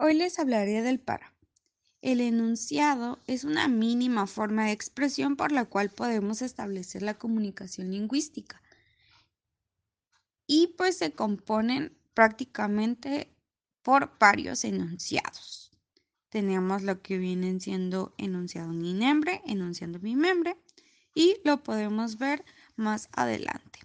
Hoy les hablaré del párrafo. El enunciado es una mínima forma de expresión por la cual podemos establecer la comunicación lingüística. Y pues se componen prácticamente por varios enunciados. Tenemos lo que vienen siendo enunciado unimembre, enunciado bimembre y lo podemos ver más adelante.